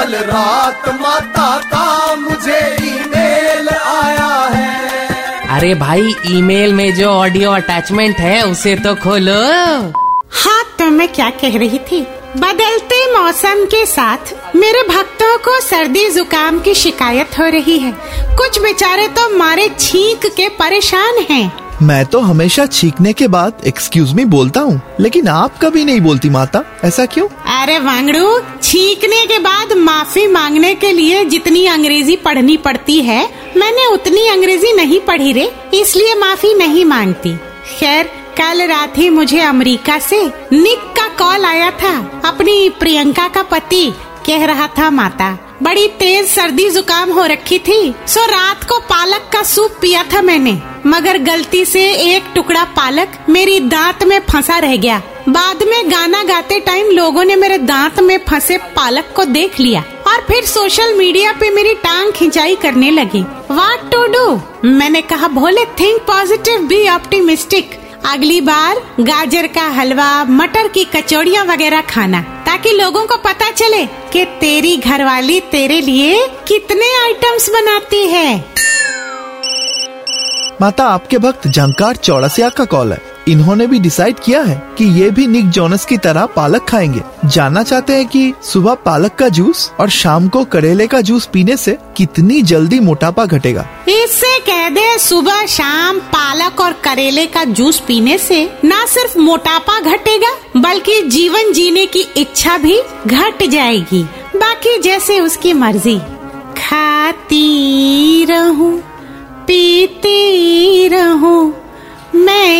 कल रात माता का मुझे ईमेल आया है। अरे भाई ईमेल में जो ऑडियो अटैचमेंट है उसे तो खोलो। हाँ तो मैं क्या कह रही थी? बदलते मौसम के साथ मेरे भक्तों को सर्दी जुकाम की शिकायत हो रही है। कुछ बेचारे तो मारे छींक के परेशान हैं। मैं तो हमेशा छींकने के बाद एक्सक्यूज मी बोलता हूँ। लेकिन आप कभी नहीं बोलती, माता। ऐसा क्यों? अरे वांगड़ू, छींकने के बाद माफ़ी मांगने के लिए जितनी अंग्रेज़ी पढ़नी पड़ती है, मैंने उतनी अंग्रेज़ी नहीं पढ़ी रे, इसलिए माफ़ी नहीं मांगती। खैर, कल रात ही मुझे अमेरिका से निक का कॉल आया था, अपनी प्रियंका का पति, कह रहा था माता। बड़ी तेज सर्दी जुकाम हो रखी थी। सो रात को पालक का सूप पिया था मैंने। मगर गलती से एक टुकड़ा पालक मेरी दांत में फंसा रह गया। बाद में गाना गाते टाइम लोगों ने मेरे दांत में फंसे पालक को देख लिया और फिर सोशल मीडिया पे मेरी टांग खिंचाई करने लगी। वाट टू डू मैंने कहा, भोले थिंक पॉजिटिव बी ऑप्टिमिस्टिक अगली बार गाजर का हलवा, मटर की कचौड़ियाँ वगैरह खाना। ताकि लोगों को पता चले कि तेरी घरवाली तेरे लिए कितने आइटम्स बनाती है। माता, आपके भक्त जानकार चौड़सिया का कॉल है। इन्होंने भी डिसाइड किया है कि ये भी निक जोनस की तरह पालक खाएँगे। जानना चाहते हैं कि सुबह पालक का जूस और शाम को करेले का जूस पीने से कितनी जल्दी मोटापा घटेगा? इससे कह दे, सुबह शाम पालक और करेले का जूस पीने से न सिर्फ़ मोटापा घटेगा, बल्कि जीवन जीने की इच्छा भी घट जाएगी। बाकी जैसे उसकी मर्ज़ी। खाती रहूँ, पीती रहूँ, मैं